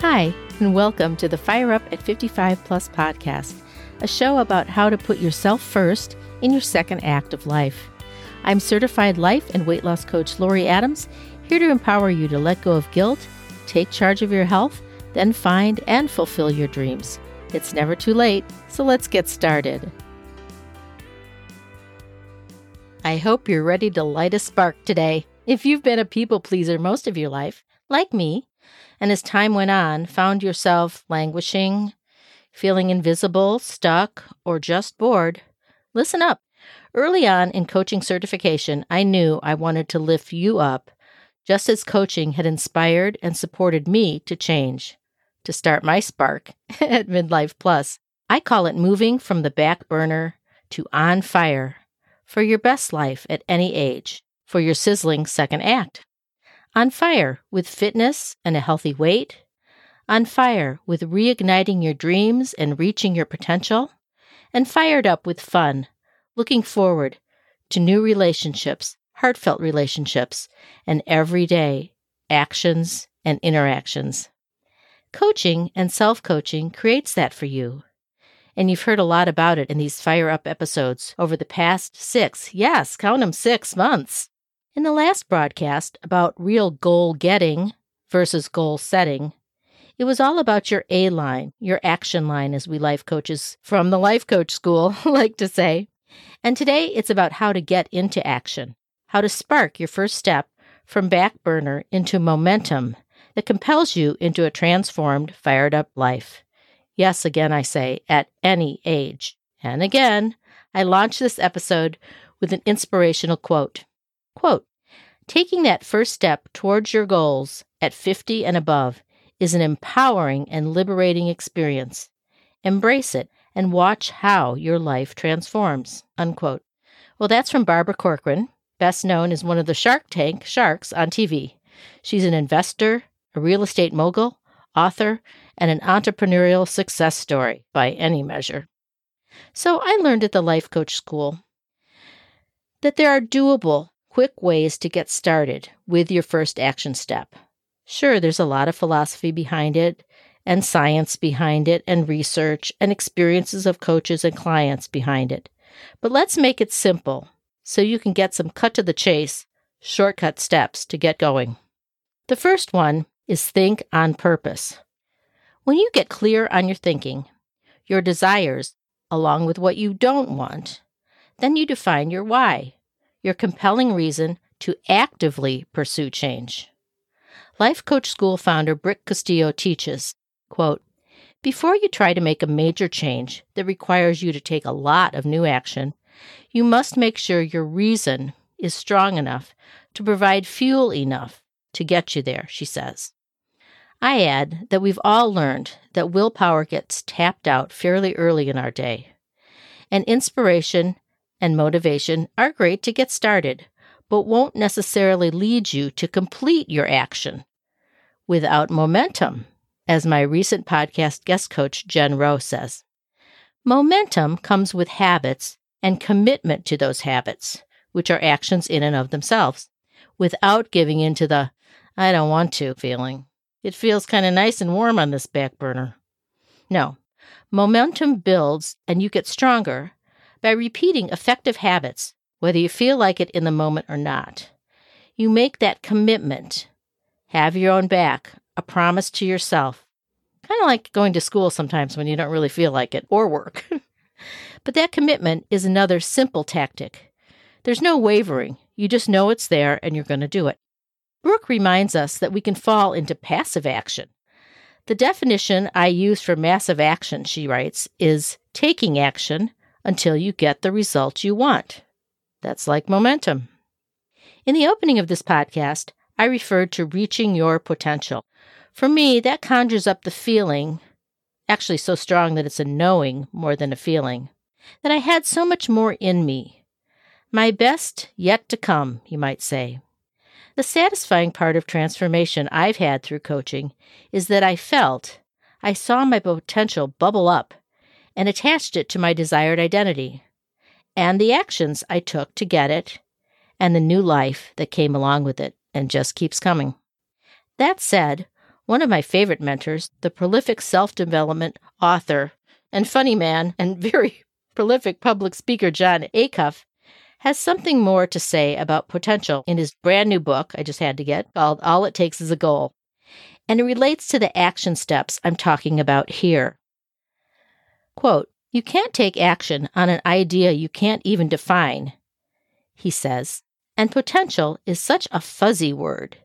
Hi, and welcome to the Fire Up at 55 Plus podcast, a show about how to put yourself first in your second act of life. I'm certified life and weight loss coach Laurie Adams, here to empower you to let go of guilt, take charge of your health, then find and fulfill your dreams. It's never too late, so let's get started. I hope you're ready to light a spark today. If you've been a people pleaser most of your life, like me, and as time went on, found yourself languishing, feeling invisible, stuck, or just bored, listen up. Early on in coaching certification, I knew I wanted to lift you up, just as coaching had inspired and supported me to change, to start my spark at Midlife Plus. I call it moving from the back burner to on fire for your best life at any age, for your sizzling second act. On fire with fitness and a healthy weight. On fire with reigniting your dreams and reaching your potential. And fired up with fun, looking forward to new relationships, heartfelt relationships, and everyday actions and interactions. Coaching and self coaching creates that for you. And you've heard a lot about it in these Fire Up episodes over the past six, yes, count them six months. In the last broadcast about real goal getting versus goal setting, it was all about your A line, your action line, as we life coaches from the life coach school like to say. And today it's about how to get into action, how to spark your first step from back burner into momentum that compels you into a transformed, fired up life. Yes, again, I say, at any age. And again, I launch this episode with an inspirational quote. Quote, taking that first step towards your goals at 50 and above is an empowering and liberating experience. Embrace it and watch how your life transforms. Unquote. Well, that's from Barbara Corcoran, best known as one of the Shark Tank sharks on TV. She's an investor, a real estate mogul, author, and an entrepreneurial success story by any measure. So I learned at the Life Coach School that there are doable, quick ways to get started with your first action step. Sure, there's a lot of philosophy behind it, and science behind it, and research, and experiences of coaches and clients behind it. But let's make it simple so you can get some cut to the chase, shortcut steps to get going. The first one is think on purpose. When you get clear on your thinking, your desires, along with what you don't want, then you define your why, your compelling reason to actively pursue change. Life Coach School founder Brooke Castillo teaches, quote, Before you try to make a major change that requires you to take a lot of new action, you must make sure your reason is strong enough to provide fuel enough to get you there, she says. I add that we've all learned that willpower gets tapped out fairly early in our day. And inspiration and motivation are great to get started, but won't necessarily lead you to complete your action. Without momentum, as my recent podcast guest coach Jen Rowe says. Momentum comes with habits and commitment to those habits, which are actions in and of themselves, without giving in to the I don't want to feeling. It feels kind of nice and warm on this back burner. No, momentum builds and you get stronger by repeating effective habits, whether you feel like it in the moment or not. You make that commitment. Have your own back, a promise to yourself. Kind of like going to school sometimes when you don't really feel like it or work. but that commitment is another simple tactic. There's no wavering. You just know it's there and you're going to do it. Brooke reminds us that we can fall into passive action. The definition I use for massive action, she writes, is taking action until you get the result you want. That's like momentum. In the opening of this podcast, I referred to reaching your potential. For me, that conjures up the feeling, actually so strong that it's a knowing more than a feeling, that I had so much more in me. My best yet to come, you might say. The satisfying part of transformation I've had through coaching is that I felt, I saw my potential bubble up and attached it to my desired identity, and the actions I took to get it, and the new life that came along with it and just keeps coming. That said, One of my favorite mentors, the prolific self development author and funny man and very prolific public speaker Jon Acuff, has something more to say about potential in his brand new book I just had to get called All It Takes is a Goal. And it relates to the action steps I'm talking about here. Quote, You can't take action on an idea you can't even define, he says, and potential is such a fuzzy word.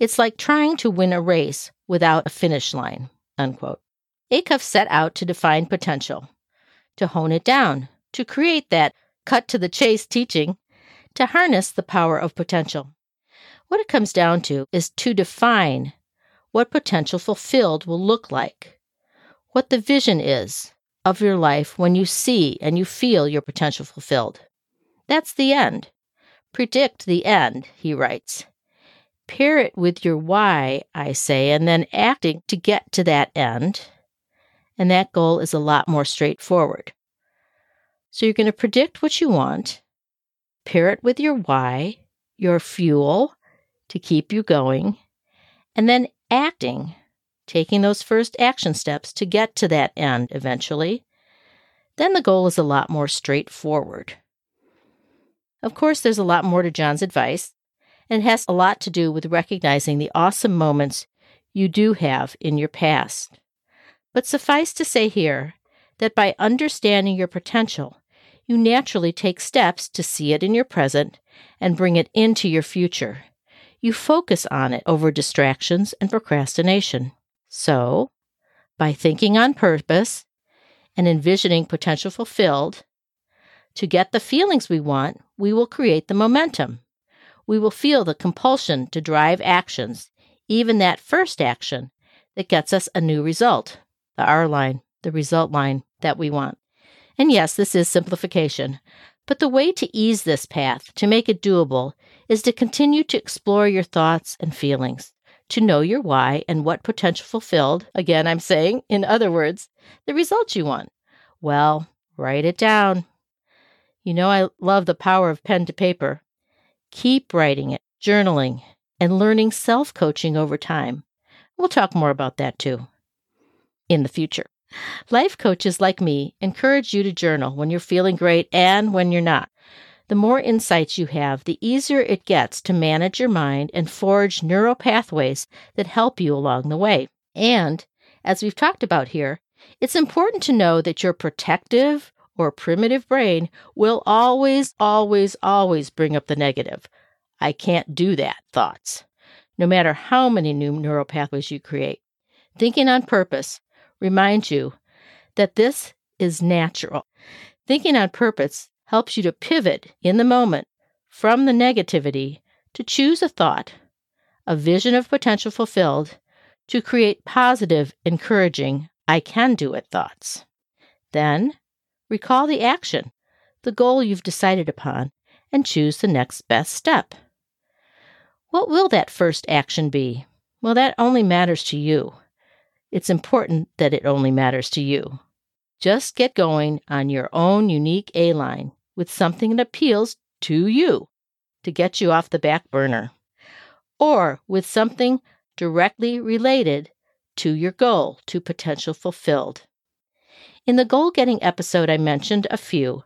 It's like trying to win a race without a finish line. Unquote. Acuff set out to define potential, to hone it down, to create that cut to the chase teaching, to harness the power of potential. What it comes down to is to define what potential fulfilled will look like, what the vision is of your life when you see and you feel your potential fulfilled. That's the end. Predict the end, he writes. Pair it with your why, I say, and then acting to get to that end. And that goal is a lot more straightforward. So you're going to predict what you want, pair it with your why, your fuel to keep you going, and then acting, taking those first action steps to get to that end eventually. Then the goal is a lot more straightforward. Of course, there's a lot more to Jon's advice, and it has a lot to do with recognizing the awesome moments you do have in your past. But suffice to say here that by understanding your potential, you naturally take steps to see it in your present and bring it into your future. You focus on it over distractions and procrastination. So, by thinking on purpose and envisioning potential fulfilled, to get the feelings we want, we will create the momentum. We will feel the compulsion to drive actions, even that first action that gets us a new result the R line, the result line that we want. And yes, this is simplification. But the way to ease this path, to make it doable, is to continue to explore your thoughts and feelings, to know your why and what potential fulfilled. Again, I'm saying, in other words, the results you want. Well, write it down. You know, I love the power of pen to paper. Keep writing it, journaling, and learning self coaching over time. We'll talk more about that too in the future. Life coaches like me encourage you to journal when you're feeling great and when you're not. The more insights you have, the easier it gets to manage your mind and forge neural pathways that help you along the way. And, as we've talked about here, it's important to know that your protective or primitive brain will always, always, always bring up the negative. I can't do that thoughts, no matter how many new neural pathways you create. Thinking on purpose reminds you that this is natural. Thinking on purpose helps you to pivot in the moment from the negativity to choose a thought, a vision of potential fulfilled, to create positive, encouraging, I can do it thoughts. Then recall the action, the goal you've decided upon, and choose the next best step. What will that first action be? Well, that only matters to you it's important that it only matters to you. Just get going on your own unique A line with something that appeals to you to get you off the back burner, or with something directly related to your goal to potential fulfilled. In the goal getting episode, I mentioned a few,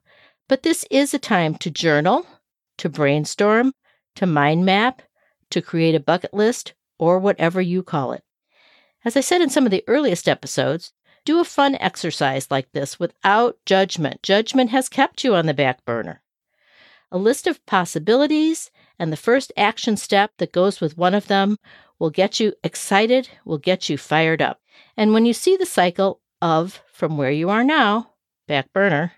but this is a time to journal, to brainstorm, to mind map, to create a bucket list, or whatever you call it. As I said in some of the earliest episodes, do a fun exercise like this without judgment. Judgment has kept you on the back burner. A list of possibilities and the first action step that goes with one of them will get you excited, will get you fired up. And when you see the cycle of from where you are now, back burner,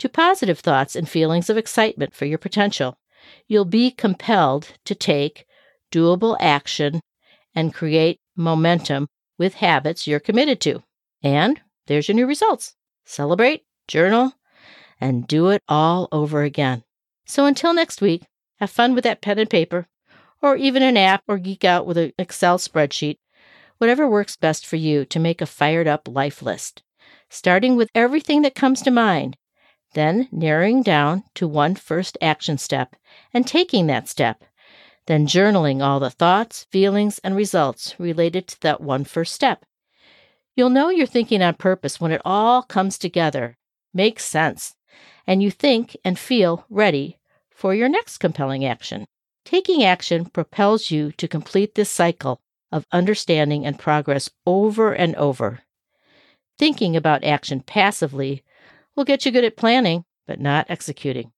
to positive thoughts and feelings of excitement for your potential, you'll be compelled to take doable action and create momentum with habits you're committed to. And there's your new results. Celebrate, journal, and do it all over again. So until next week, have fun with that pen and paper, or even an app, or geek out with an Excel spreadsheet, whatever works best for you to make a fired up life list, starting with everything that comes to mind, then narrowing down to one first action step and taking that step, then journaling all the thoughts, feelings, and results related to that one first step. You'll know you're thinking on purpose when it all comes together, makes sense, and you think and feel ready for your next compelling action. Taking action propels you to complete this cycle of understanding and progress over and over. Thinking about action passively will get you good at planning, but not executing.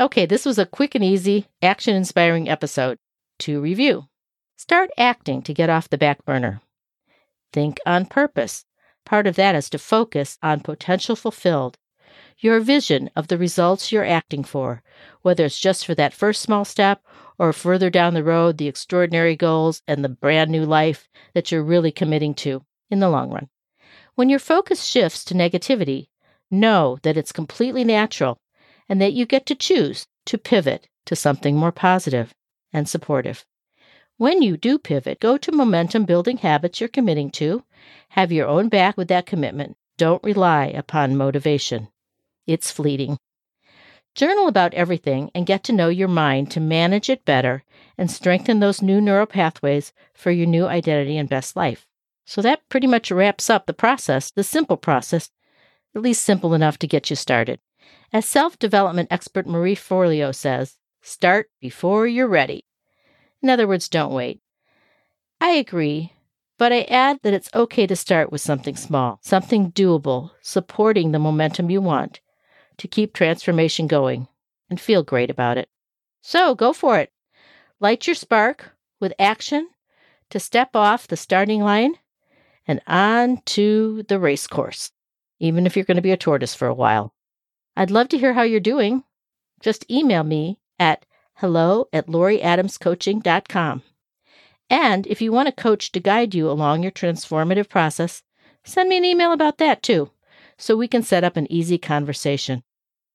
Okay, this was a quick and easy, action inspiring episode. To review start acting to get off the back burner. Think on purpose. Part of that is to focus on potential fulfilled, your vision of the results you're acting for, whether it's just for that first small step or further down the road, the extraordinary goals and the brand new life that you're really committing to in the long run. When your focus shifts to negativity, know that it's completely natural and that you get to choose to pivot to something more positive and supportive. When you do pivot, go to momentum building habits you're committing to. Have your own back with that commitment. Don't rely upon motivation, it's fleeting. Journal about everything and get to know your mind to manage it better and strengthen those new neural pathways for your new identity and best life. So that pretty much wraps up the process, the simple process, at least simple enough to get you started. As self development expert Marie Forleo says, start before you're ready. In other words, don't wait. I agree, but I add that it's okay to start with something small, something doable, supporting the momentum you want to keep transformation going and feel great about it. So go for it. Light your spark with action to step off the starting line and on to the race course, even if you're going to be a tortoise for a while. I'd love to hear how you're doing. Just email me at hello at laurieadamscoaching.com. And if you want a coach to guide you along your transformative process, send me an email about that too, so we can set up an easy conversation.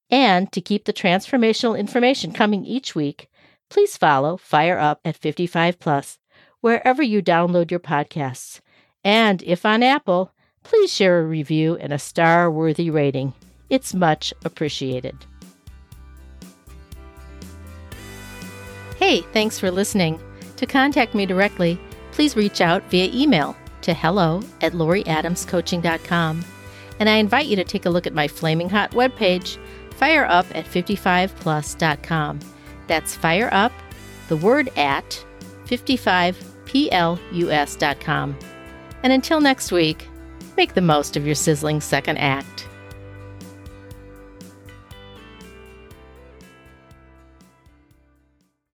And to keep the transformational information coming each week, please follow Fire Up at 55 Plus wherever you download your podcasts. And if on Apple, please share a review and a star worthy rating. It's much appreciated. Hey, thanks for listening. To contact me directly, please reach out via email to hello at laurieadamscoaching.com. And I invite you to take a look at my flaming hot webpage, fireup at 55plus.com. That's fire up, the word at 55plus.com. And until next week, make the most of your sizzling second act.